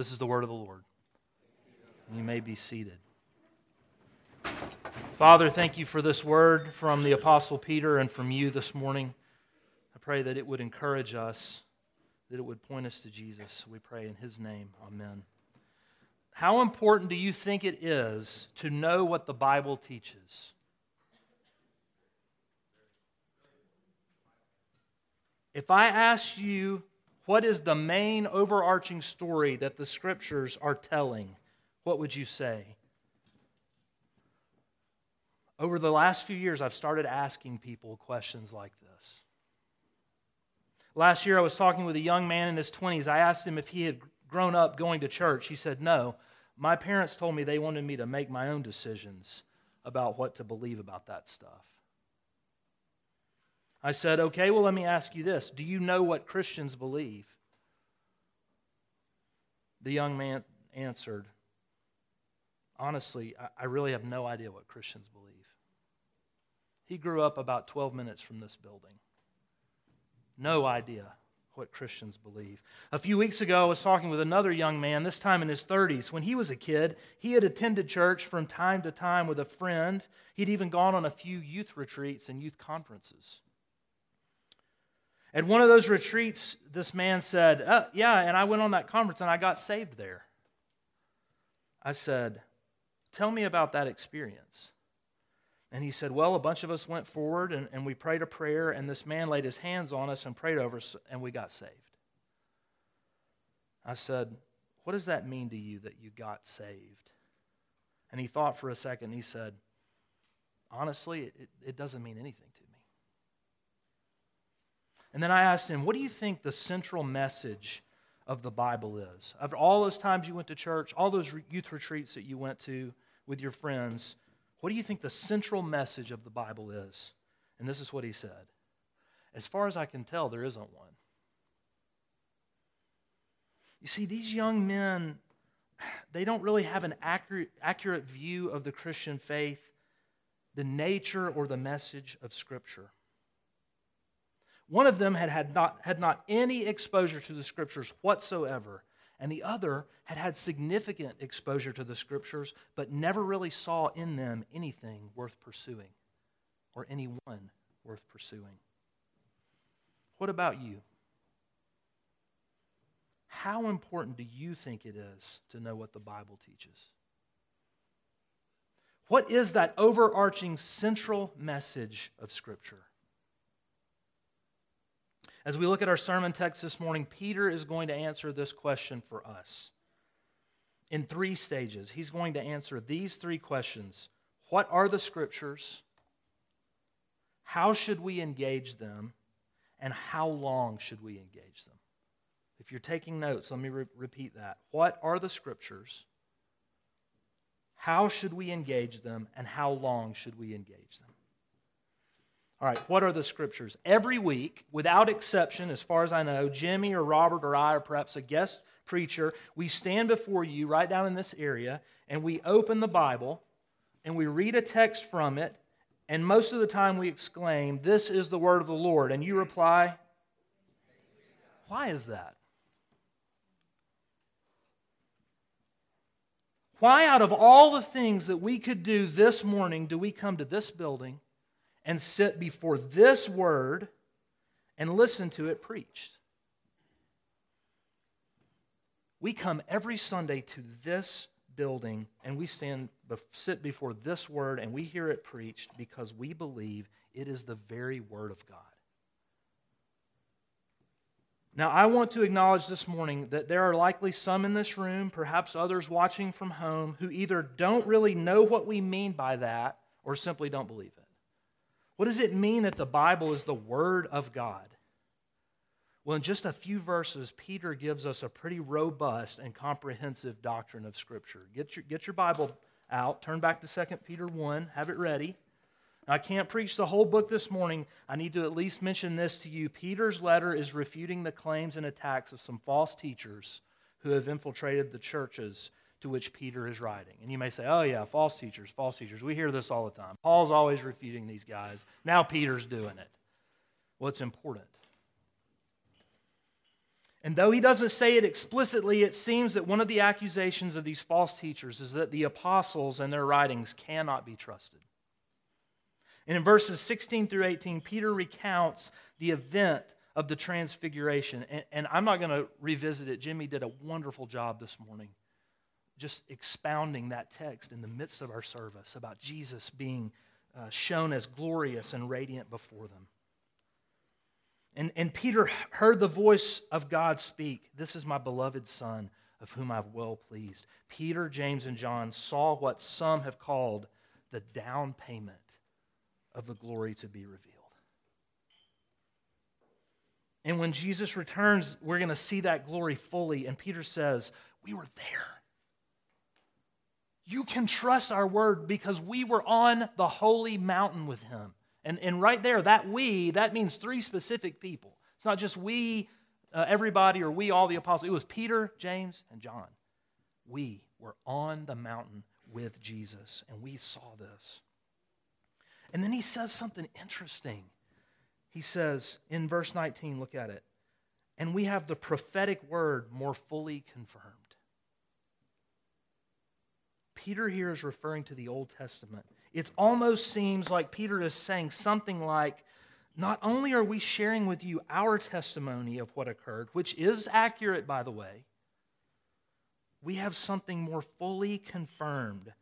This is the word of the Lord. You may be seated. Father, thank you for this word from the Apostle Peter and from you this morning. I pray that it would encourage us, that it would point us to Jesus. We pray in his name. Amen. How important do you think it is to know what the Bible teaches? If I ask you what is the main overarching story that the scriptures are telling? What would you say? Over the last few years, I've started asking people questions like this. Last year, I was talking with a young man in his 20s. I asked him if he had grown up going to church. He said, No. My parents told me they wanted me to make my own decisions about what to believe about that stuff. I said, okay, well, let me ask you this. Do you know what Christians believe? The young man answered, honestly, I really have no idea what Christians believe. He grew up about 12 minutes from this building. No idea what Christians believe. A few weeks ago, I was talking with another young man, this time in his 30s. When he was a kid, he had attended church from time to time with a friend. He'd even gone on a few youth retreats and youth conferences. At one of those retreats, this man said, uh, Yeah, and I went on that conference and I got saved there. I said, Tell me about that experience. And he said, Well, a bunch of us went forward and, and we prayed a prayer, and this man laid his hands on us and prayed over us, and we got saved. I said, What does that mean to you that you got saved? And he thought for a second. He said, Honestly, it, it doesn't mean anything to. And then I asked him, What do you think the central message of the Bible is? After all those times you went to church, all those youth retreats that you went to with your friends, what do you think the central message of the Bible is? And this is what he said As far as I can tell, there isn't one. You see, these young men, they don't really have an accurate, accurate view of the Christian faith, the nature or the message of Scripture. One of them had, had, not, had not any exposure to the scriptures whatsoever, and the other had had significant exposure to the scriptures, but never really saw in them anything worth pursuing or anyone worth pursuing. What about you? How important do you think it is to know what the Bible teaches? What is that overarching central message of Scripture? As we look at our sermon text this morning, Peter is going to answer this question for us in three stages. He's going to answer these three questions What are the scriptures? How should we engage them? And how long should we engage them? If you're taking notes, let me re- repeat that. What are the scriptures? How should we engage them? And how long should we engage them? All right, what are the scriptures? Every week, without exception, as far as I know, Jimmy or Robert or I, or perhaps a guest preacher, we stand before you right down in this area and we open the Bible and we read a text from it, and most of the time we exclaim, This is the word of the Lord. And you reply, Why is that? Why, out of all the things that we could do this morning, do we come to this building? And sit before this word and listen to it preached. We come every Sunday to this building and we stand, sit before this word and we hear it preached because we believe it is the very word of God. Now, I want to acknowledge this morning that there are likely some in this room, perhaps others watching from home, who either don't really know what we mean by that or simply don't believe it. What does it mean that the Bible is the Word of God? Well, in just a few verses, Peter gives us a pretty robust and comprehensive doctrine of Scripture. Get your, get your Bible out, turn back to 2 Peter 1, have it ready. I can't preach the whole book this morning. I need to at least mention this to you. Peter's letter is refuting the claims and attacks of some false teachers who have infiltrated the churches to which Peter is writing. And you may say, oh, yeah, false teachers, false teachers. We hear this all the time. Paul's always refuting these guys. Now Peter's doing it. Well, it's important. And though he doesn't say it explicitly, it seems that one of the accusations of these false teachers is that the apostles and their writings cannot be trusted. And in verses 16 through 18, Peter recounts the event of the transfiguration. And, and I'm not going to revisit it. Jimmy did a wonderful job this morning just expounding that text in the midst of our service about Jesus being uh, shown as glorious and radiant before them. And, and Peter heard the voice of God speak This is my beloved Son, of whom I've well pleased. Peter, James, and John saw what some have called the down payment of the glory to be revealed. And when Jesus returns, we're going to see that glory fully. And Peter says, We were there. You can trust our word because we were on the holy mountain with him. And, and right there, that we, that means three specific people. It's not just we, uh, everybody, or we, all the apostles. It was Peter, James, and John. We were on the mountain with Jesus, and we saw this. And then he says something interesting. He says in verse 19, look at it, and we have the prophetic word more fully confirmed. Peter here is referring to the Old Testament. It almost seems like Peter is saying something like, Not only are we sharing with you our testimony of what occurred, which is accurate, by the way, we have something more fully confirmed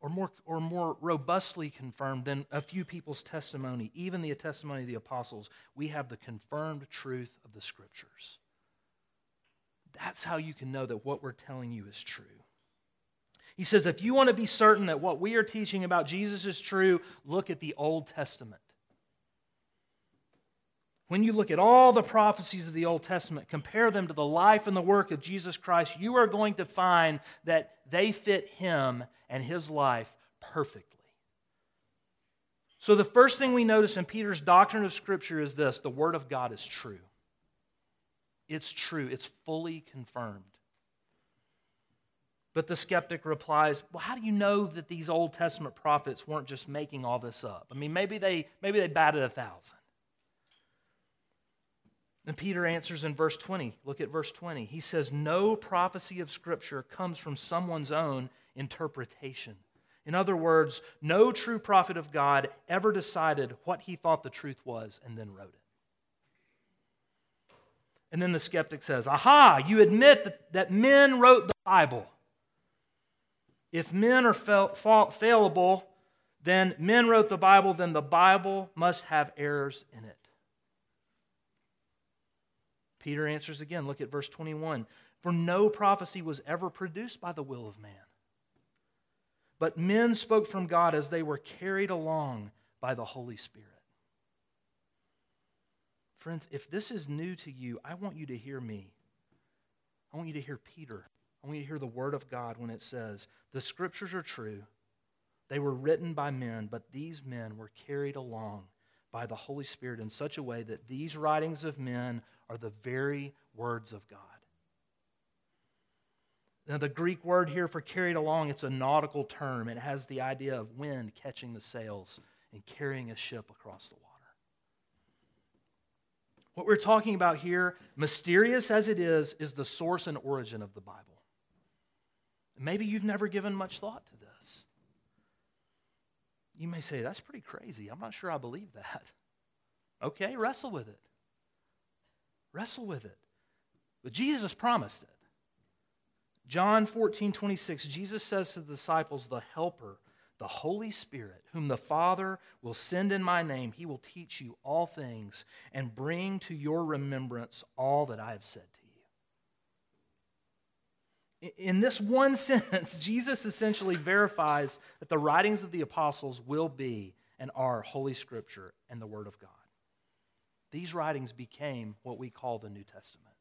or more, or more robustly confirmed than a few people's testimony, even the testimony of the apostles. We have the confirmed truth of the scriptures. That's how you can know that what we're telling you is true. He says, if you want to be certain that what we are teaching about Jesus is true, look at the Old Testament. When you look at all the prophecies of the Old Testament, compare them to the life and the work of Jesus Christ, you are going to find that they fit him and his life perfectly. So, the first thing we notice in Peter's doctrine of Scripture is this the Word of God is true. It's true, it's fully confirmed. But the skeptic replies, Well, how do you know that these Old Testament prophets weren't just making all this up? I mean, maybe they, maybe they batted a thousand. And Peter answers in verse 20. Look at verse 20. He says, No prophecy of Scripture comes from someone's own interpretation. In other words, no true prophet of God ever decided what he thought the truth was and then wrote it. And then the skeptic says, Aha, you admit that, that men wrote the Bible. If men are fail, failable, then men wrote the Bible, then the Bible must have errors in it. Peter answers again. Look at verse 21. For no prophecy was ever produced by the will of man. But men spoke from God as they were carried along by the Holy Spirit. Friends, if this is new to you, I want you to hear me. I want you to hear Peter. I want you to hear the word of God when it says, The scriptures are true. They were written by men, but these men were carried along by the Holy Spirit in such a way that these writings of men are the very words of God. Now, the Greek word here for carried along, it's a nautical term. It has the idea of wind catching the sails and carrying a ship across the water. What we're talking about here, mysterious as it is, is the source and origin of the Bible. Maybe you've never given much thought to this. You may say, that's pretty crazy. I'm not sure I believe that. Okay, wrestle with it. Wrestle with it. But Jesus promised it. John 14, 26, Jesus says to the disciples, The Helper, the Holy Spirit, whom the Father will send in my name, he will teach you all things and bring to your remembrance all that I have said to you. In this one sentence, Jesus essentially verifies that the writings of the apostles will be and are Holy Scripture and the Word of God. These writings became what we call the New Testament.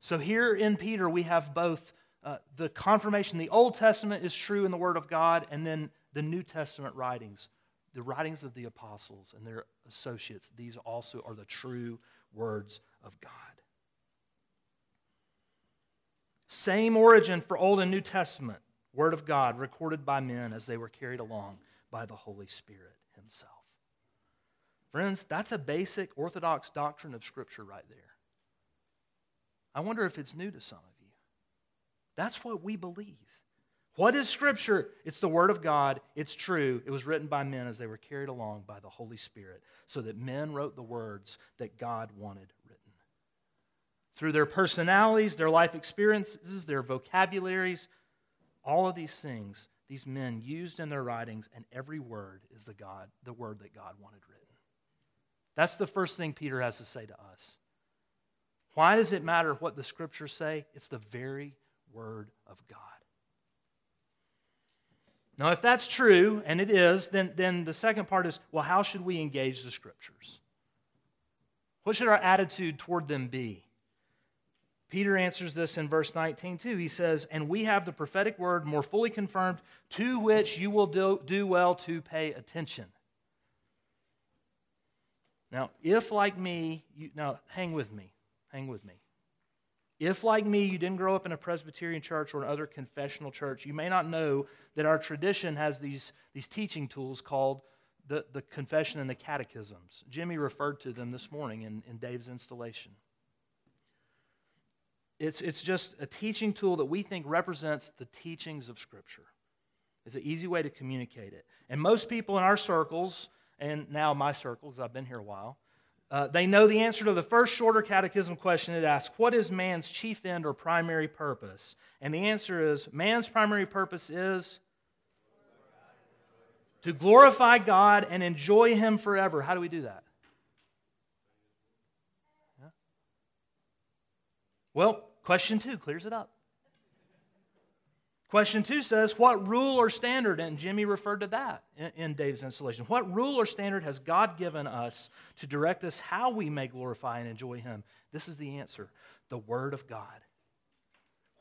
So here in Peter, we have both uh, the confirmation the Old Testament is true in the Word of God, and then the New Testament writings, the writings of the apostles and their associates, these also are the true words of God. Same origin for Old and New Testament, Word of God, recorded by men as they were carried along by the Holy Spirit Himself. Friends, that's a basic Orthodox doctrine of Scripture right there. I wonder if it's new to some of you. That's what we believe. What is Scripture? It's the Word of God. It's true. It was written by men as they were carried along by the Holy Spirit, so that men wrote the words that God wanted. Through their personalities, their life experiences, their vocabularies, all of these things, these men used in their writings, and every word is the God, the word that God wanted written. That's the first thing Peter has to say to us. Why does it matter what the scriptures say? It's the very word of God. Now, if that's true, and it is, then, then the second part is well, how should we engage the scriptures? What should our attitude toward them be? Peter answers this in verse 19 too. He says, And we have the prophetic word more fully confirmed, to which you will do, do well to pay attention. Now, if like me, you, now hang with me, hang with me. If, like me, you didn't grow up in a Presbyterian church or another confessional church, you may not know that our tradition has these, these teaching tools called the, the confession and the catechisms. Jimmy referred to them this morning in, in Dave's installation. It's, it's just a teaching tool that we think represents the teachings of Scripture. It's an easy way to communicate it. And most people in our circles, and now my circles, I've been here a while, uh, they know the answer to the first shorter catechism question it asks What is man's chief end or primary purpose? And the answer is man's primary purpose is to glorify God and enjoy Him forever. How do we do that? Well, question two clears it up. Question two says, What rule or standard, and Jimmy referred to that in, in, Dave's installation, what rule or standard has God given us to direct us how we may glorify and enjoy Him? This is the answer the Word of God,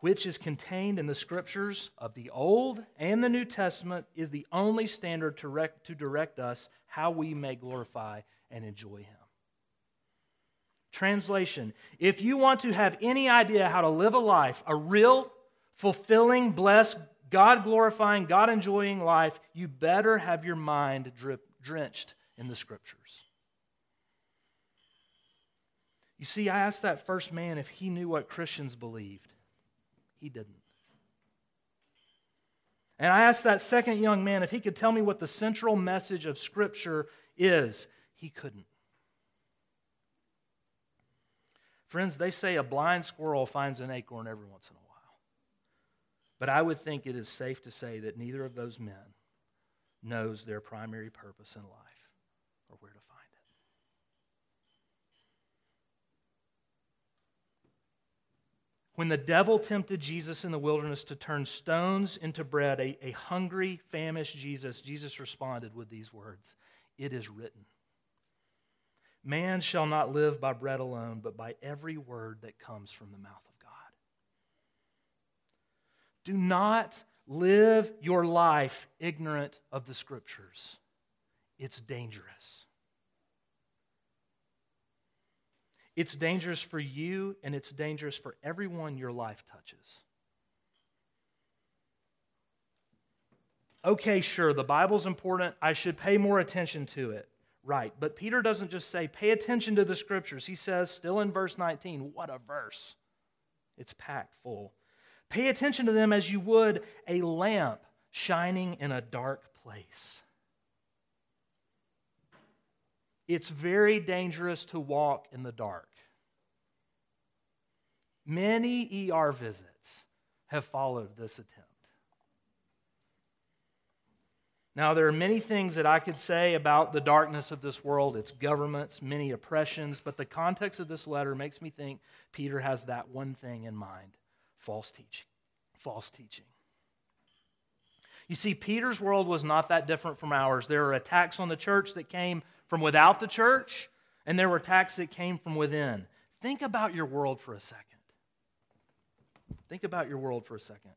which is contained in the scriptures of the Old and the New Testament, is the only standard to, rec- to direct us how we may glorify and enjoy Him. Translation If you want to have any idea how to live a life, a real, fulfilling, blessed, God glorifying, God enjoying life, you better have your mind drip, drenched in the scriptures. You see, I asked that first man if he knew what Christians believed. He didn't. And I asked that second young man if he could tell me what the central message of Scripture is. He couldn't. Friends, they say a blind squirrel finds an acorn every once in a while. But I would think it is safe to say that neither of those men knows their primary purpose in life or where to find it. When the devil tempted Jesus in the wilderness to turn stones into bread, a, a hungry, famished Jesus, Jesus responded with these words It is written. Man shall not live by bread alone, but by every word that comes from the mouth of God. do not live your life ignorant of the scriptures. It's dangerous. It's dangerous for you, and it's dangerous for everyone your life touches. Okay, sure, the Bible's important. I should pay more attention to it. Right. But Peter doesn't just say, pay attention to the scriptures. He says, still in verse 19, what a verse. It's packed full Pay attention to them as you would a lamp shining in a dark place. It's very dangerous to walk in the dark. Many ER visits have followed this attempt. Now, there are many things that I could say about the darkness of this world, its governments, many oppressions, but the context of this letter makes me think Peter has that one thing in mind false teaching. False teaching. You see, Peter's world was not that different from ours. There were attacks on the church that came from without the church, and there were attacks that came from within. Think about your world for a second. Think about your world for a second.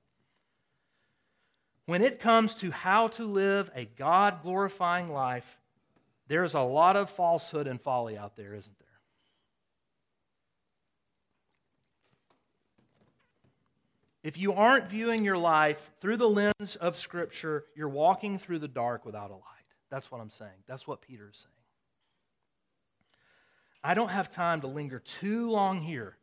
When it comes to how to live a God glorifying life, there's a lot of falsehood and folly out there, isn't there? If you aren't viewing your life through the lens of Scripture, you're walking through the dark without a light. That's what I'm saying. That's what Peter is saying. I don't have time to linger too long here,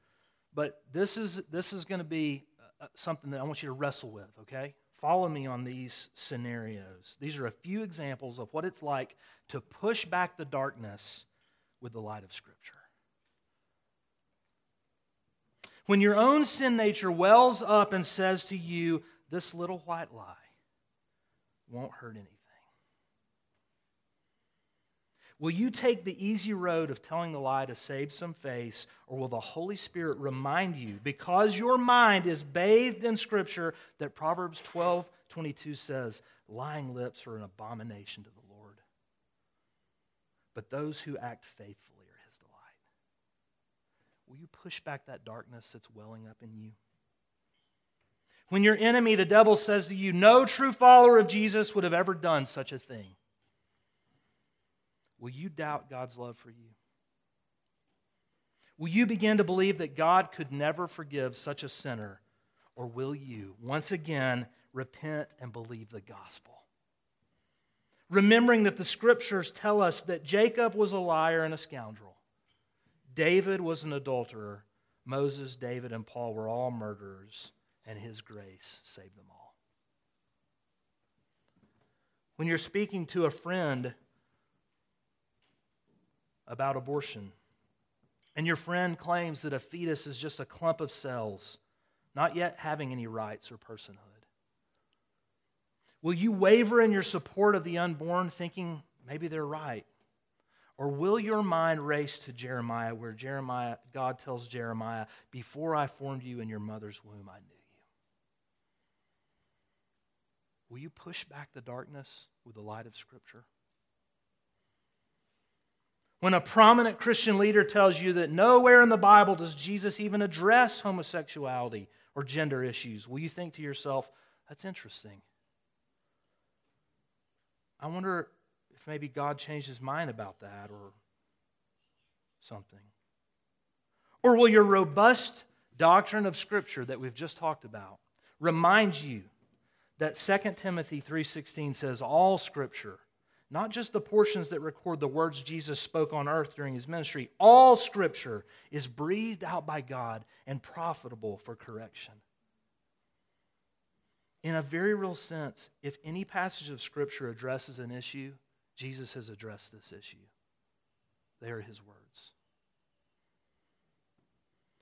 but this is, this is going to be uh, something that I want you to wrestle with, okay? Follow me on these scenarios. These are a few examples of what it's like to push back the darkness with the light of Scripture. When your own sin nature wells up and says to you, This little white lie won't hurt anything. Will you take the easy road of telling the lie to save some face, or will the Holy Spirit remind you, because your mind is bathed in Scripture, that Proverbs 12 22 says, Lying lips are an abomination to the Lord, but those who act faithfully are his delight. Will you push back that darkness that's welling up in you? When your enemy, the devil, says to you, No true follower of Jesus would have ever done such a thing Will you doubt God's love for you? Will you begin to believe that God could never forgive such a sinner? Or will you, once again, repent and believe the gospel? Remembering that the scriptures tell us that Jacob was a liar and a scoundrel, David was an adulterer, Moses, David, and Paul were all murderers, and his grace saved them all. When you're speaking to a friend about abortion, and your friend claims that a fetus is just a clump of cells, not yet having any rights or personhood? Will you waver in your support of the unborn, thinking maybe they're right? Or will your mind race to Jeremiah, where Jeremiah, God tells Jeremiah, Before I formed you in your mother's womb, I knew you? Will you push back the darkness with the light of Scripture? When a prominent Christian leader tells you that nowhere in the Bible does Jesus even address homosexuality or gender issues, will you think to yourself, that's interesting? I wonder if maybe God changed his mind about that or something. Or will your robust doctrine of Scripture that we've just talked about remind you that 2 Timothy 3:16 says all scripture not just the portions that record the words Jesus spoke on earth during his ministry. All scripture is breathed out by God and profitable for correction. In a very real sense, if any passage of scripture addresses an issue, Jesus has addressed this issue. They are his words.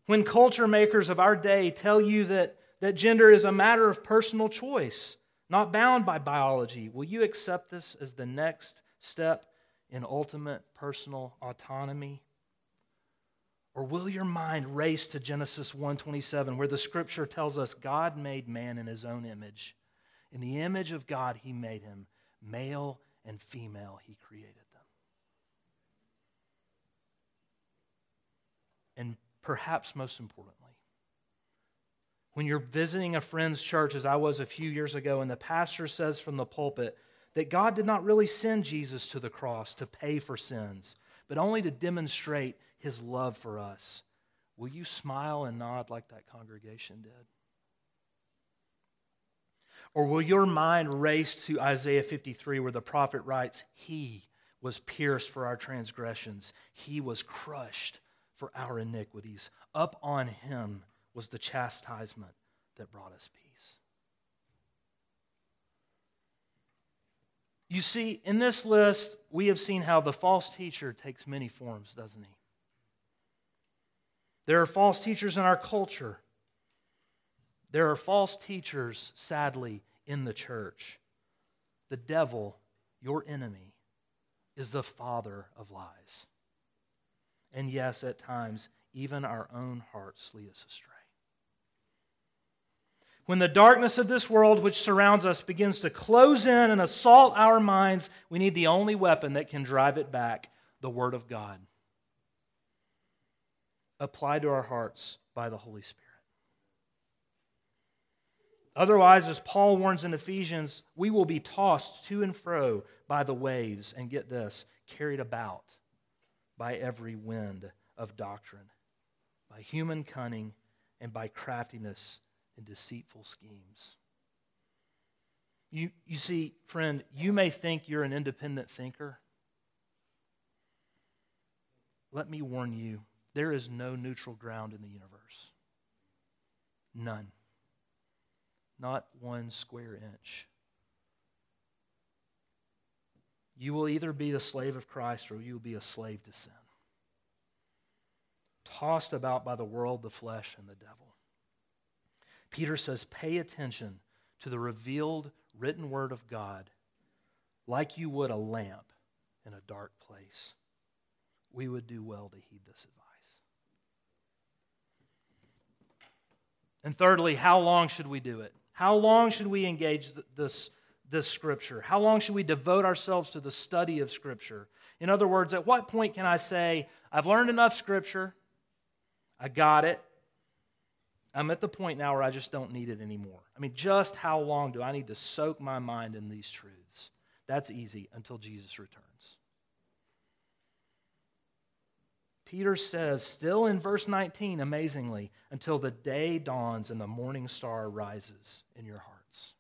When culture makers of our day tell you that, that gender is a matter of personal choice, not bound by biology, will you accept this as the next step in ultimate personal autonomy? Or will your mind race to Genesis 1:27 where the scripture tells us God made man in his own image. In the image of God he made him, male and female he created them. And perhaps most importantly, when you're visiting a friend's church, as I was a few years ago, and the pastor says from the pulpit that God did not really send Jesus to the cross to pay for sins, but only to demonstrate his love for us, will you smile and nod like that congregation did? Or will your mind race to Isaiah 53, where the prophet writes, He was pierced for our transgressions, He was crushed for our iniquities. Up on Him was the chastisement that brought us peace. You see, in this list, we have seen how the false teacher takes many forms, doesn't he? There are false teachers in our culture. There are false teachers, sadly, in the church. The devil, your enemy, is the father of lies. And yes, at times, even our own hearts lead us astray. When the darkness of this world which surrounds us begins to close in and assault our minds, we need the only weapon that can drive it back the Word of God. Applied to our hearts by the Holy Spirit. Otherwise, as Paul warns in Ephesians, we will be tossed to and fro by the waves, and get this, carried about by every wind of doctrine, by human cunning, and by craftiness and deceitful schemes. You, you see, friend, you may think you're an independent thinker. Let me warn you there is no neutral ground in the universe. None. Not one square inch. You will either be the slave of Christ or you will be a slave to sin. Tossed about by the world, the flesh, and the devil. Peter says, pay attention to the revealed written word of God like you would a lamp in a dark place. We would do well to heed this advice. And thirdly, how long should we do it? How long should we engage this, this scripture? How long should we devote ourselves to the study of scripture? In other words, at what point can I say, I've learned enough scripture, I got it, I'm at the point now where I just don't need it anymore. I mean, just how long do I need to soak my mind in these truths? That's easy until Jesus returns. Peter says, still in verse 19, amazingly, until the day dawns and the morning star rises in your hearts.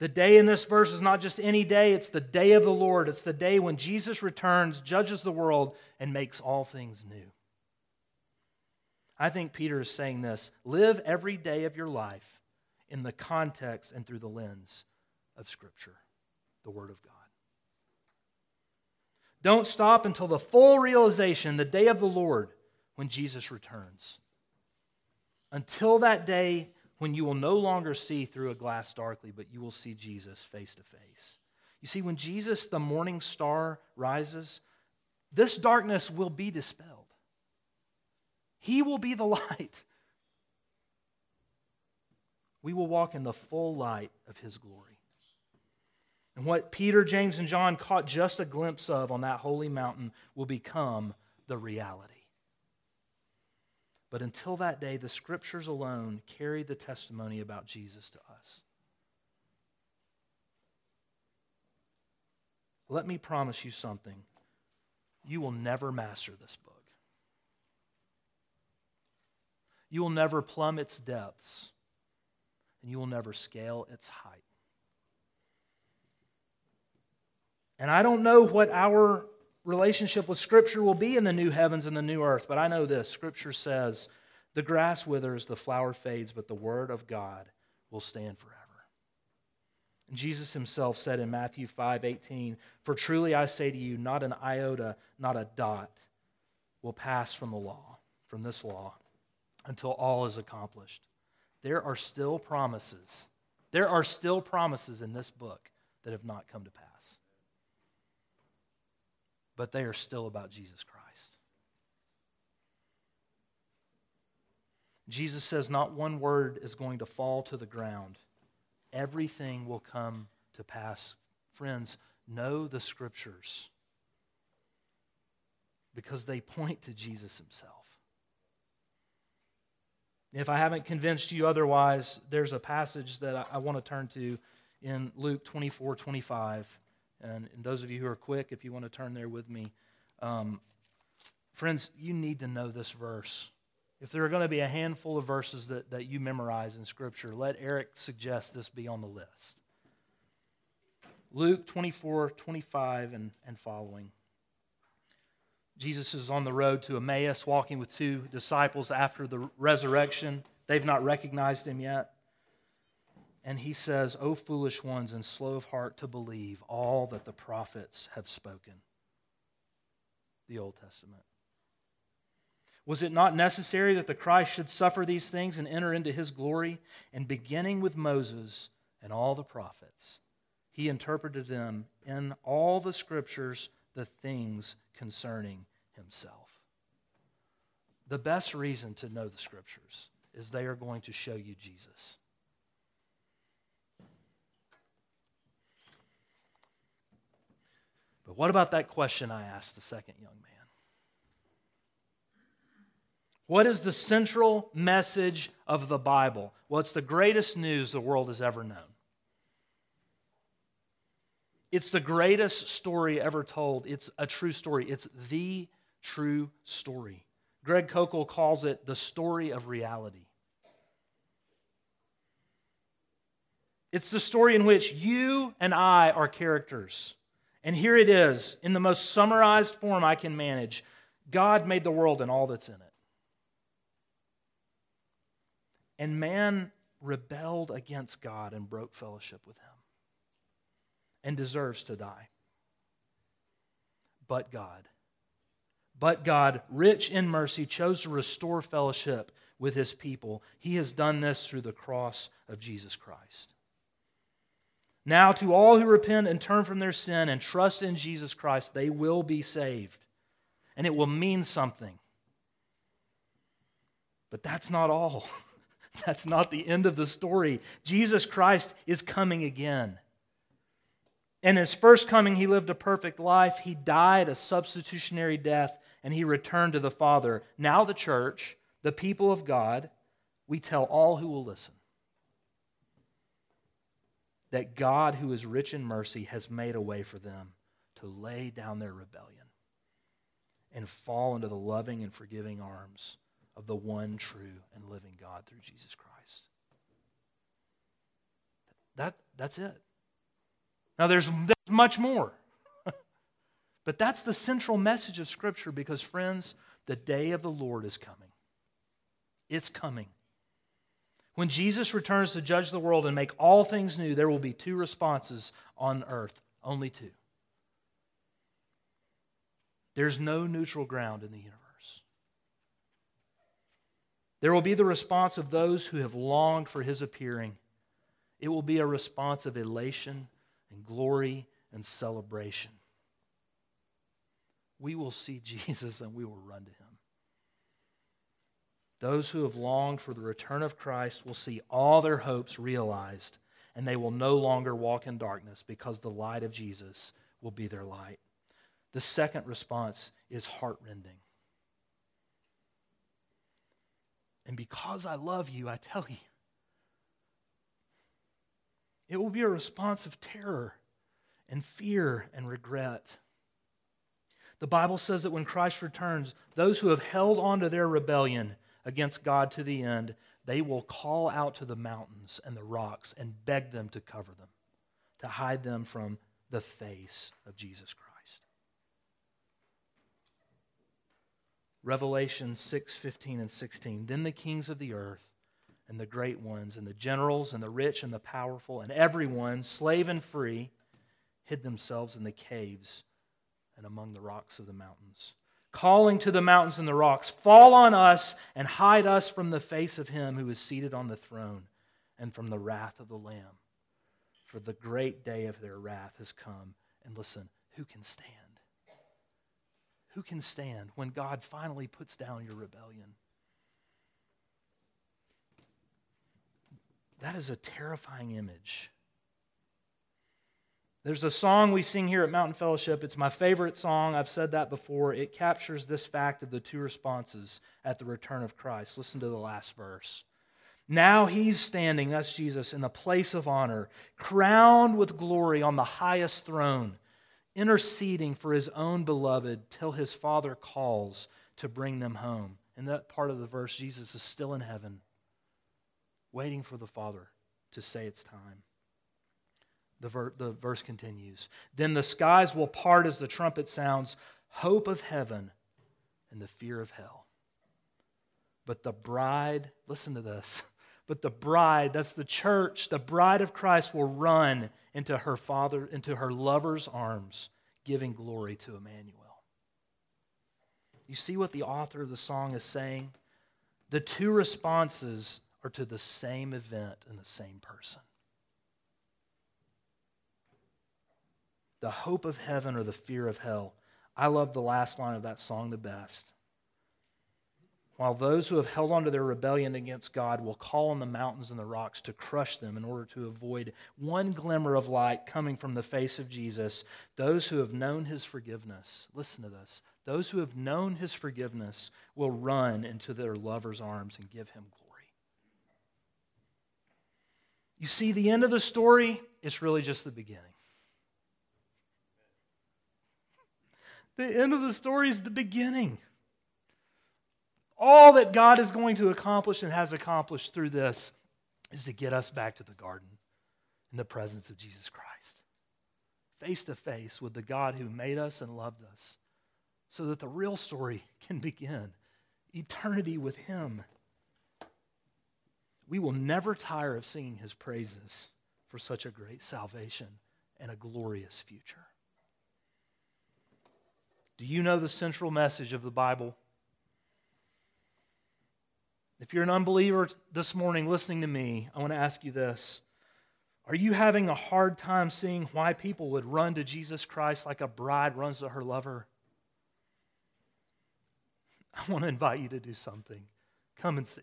The day in this verse is not just any day, it's the day of the Lord. It's the day when Jesus returns, judges the world, and makes all things new. I think Peter is saying this live every day of your life in the context and through the lens of Scripture, the Word of God. Don't stop until the full realization, the day of the Lord, when Jesus returns. Until that day when you will no longer see through a glass darkly, but you will see Jesus face to face. You see, when Jesus, the morning star, rises, this darkness will be dispelled. He will be the light. We will walk in the full light of His glory. And what Peter, James, and John caught just a glimpse of on that holy mountain will become the reality. But until that day, the scriptures alone carry the testimony about Jesus to us. Let me promise you something. You will never master this book. You will never plumb its depths, and you will never scale its height. And I don't know what our relationship with Scripture will be in the new heavens and the new earth, but I know this Scripture says, The grass withers, the flower fades, but the Word of God will stand forever. And Jesus himself said in Matthew 5 18, For truly I say to you, not an iota, not a dot will pass from the law, from this law, until all is accomplished. There are still promises. There are still promises in this book that have not come to pass. But they are still about Jesus Christ. Jesus says not one word is going to fall to the ground. Everything will come to pass. Friends, know the scriptures because they point to Jesus himself. If I haven't convinced you otherwise, there's a passage that I, I want to turn to in Luke 24 25. And, and, those of you who are quick, if you want to turn there with me, um, friends, you need to know this verse. If there are going to be a handful of verses that, that you memorize in Scripture, let Eric suggest this be on the list. Luke 24 25 and, and following. Jesus is on the road to Emmaus walking with two disciples after the resurrection. They've not recognized him yet. And he says, O foolish ones and slow of heart to believe all that the prophets have spoken. The Old Testament. Was it not necessary that the Christ should suffer these things and enter into his glory? And beginning with Moses and all the prophets, he interpreted them in all the scriptures the things concerning himself. The best reason to know the scriptures is they are going to show you Jesus. But what about that question I asked the second young man? What is the central message of the Bible? Well, it's the greatest news the world has ever known. It's the greatest story ever told. It's a true story. It's the true story. Greg Koukl calls it the story of reality. It's the story in which you and I are characters. And here it is, in the most summarized form I can manage God made the world and all that's in it. And man rebelled against God and broke fellowship with him and deserves to die. But God, but God, rich in mercy, chose to restore fellowship with his people. He has done this through the cross of Jesus Christ. Now, to all who repent and turn from their sin and trust in Jesus Christ, they will be saved. And it will mean something. But that's not all. That's not the end of the story. Jesus Christ is coming again. In his first coming, he lived a perfect life. He died a substitutionary death, and he returned to the Father. Now, the church, the people of God, we tell all who will listen that God, who is rich in mercy, has made a way for them to lay down their rebellion and fall into the loving and forgiving arms of the one true and living God through Jesus Christ. That, that's it. Now, there's, there's much more. But that's the central message of Scripture because, friends, the day of the Lord is coming. It's coming. When Jesus returns to judge the world and make all things new, there will be two responses on earth, only two. There's no neutral ground in the universe. There will be the response of those who have longed for his appearing. It will be a response of elation and glory and celebration. We will see Jesus and we will run to him. Those who have longed for the return of Christ will see all their hopes realized, and they will no longer walk in darkness because the light of Jesus will be their light. The second response is heartrending. And because I love you, I tell you, it will be a response of terror and fear and regret. The Bible says that when Christ returns, those who have held on to their rebellion against God to the end, they will call out to the mountains and the rocks and beg them to cover them, to hide them from the face of Jesus Christ. Revelation 6 15 and 16. Then the kings of the earth and the great ones, and the generals, and the rich, and the powerful, and everyone, slave and free, hid themselves in the caves and among the rocks of the mountains, calling to the mountains and the rocks, Fall on us and hide us from the face of him who is seated on the throne and from the wrath of the Lamb. For the great day of their wrath has come. And listen, who can stand? Who can stand when God finally puts down your rebellion? That is a terrifying image. There's a song we sing here at Mountain Fellowship. It's my favorite song. I've said that before. It captures this fact of the two responses at the return of Christ. Listen to the last verse. Now he's standing, that's Jesus, in the place of honor, crowned with glory on the highest throne interceding for his own beloved till his father calls to bring them home. In that part of the verse, Jesus is still in heaven, waiting for the Father to say it's time. The, ver- the verse continues Then the skies will part as the trumpet sounds, hope of heaven and the fear of hell. But the bride, listen to this, but the bride, that's the church, the bride of Christ will run into her father, into her lover's arms, giving glory to Emmanuel. You see what the author of the song is saying? The two responses are to the same event in the same person. The hope of heaven or the fear of hell. I love the last line of that song the best. While those who have held on to their rebellion against God will call on the mountains and the rocks to crush them in order to avoid one glimmer of light coming from the face of Jesus, those who have known his forgiveness, listen to this, those who have known his forgiveness will run into their lover's arms and give him glory. You see, the end of the story it's really just the beginning. The end of the story is the beginning. All that God is going to accomplish and has accomplished through this is to get us back to the garden in the presence of Jesus Christ, face to face with the God who made us and loved us, so that the real story can begin eternity with Him. We will never tire of singing His praises for such a great salvation and a glorious future. Do you know the central message of the Bible? If you're an unbeliever this morning listening to me, I want to ask you this. Are you having a hard time seeing why people would run to Jesus Christ like a bride runs to her lover? I want to invite you to do something. Come and see.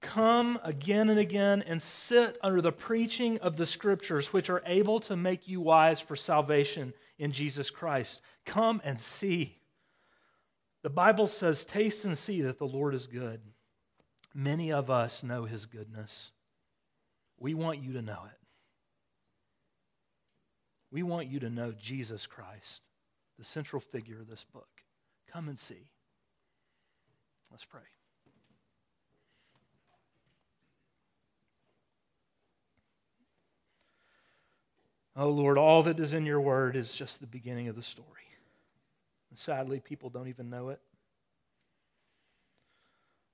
Come again and again and sit under the preaching of the scriptures, which are able to make you wise for salvation in Jesus Christ. Come and see. The Bible says, Taste and see that the Lord is good. Many of us know his goodness. We want you to know it. We want you to know Jesus Christ, the central figure of this book. Come and see. Let's pray. Oh Lord, all that is in your word is just the beginning of the story. And sadly, people don't even know it.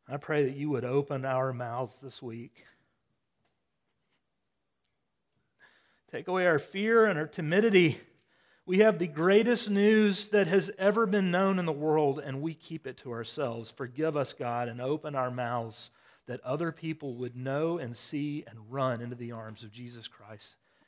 I pray that you would open our mouths this week. Take away our fear and our timidity. We have the greatest news that has ever been known in the world, and we keep it to ourselves. Forgive us, God, and open our mouths that other people would know and see and run into the arms of Jesus Christ.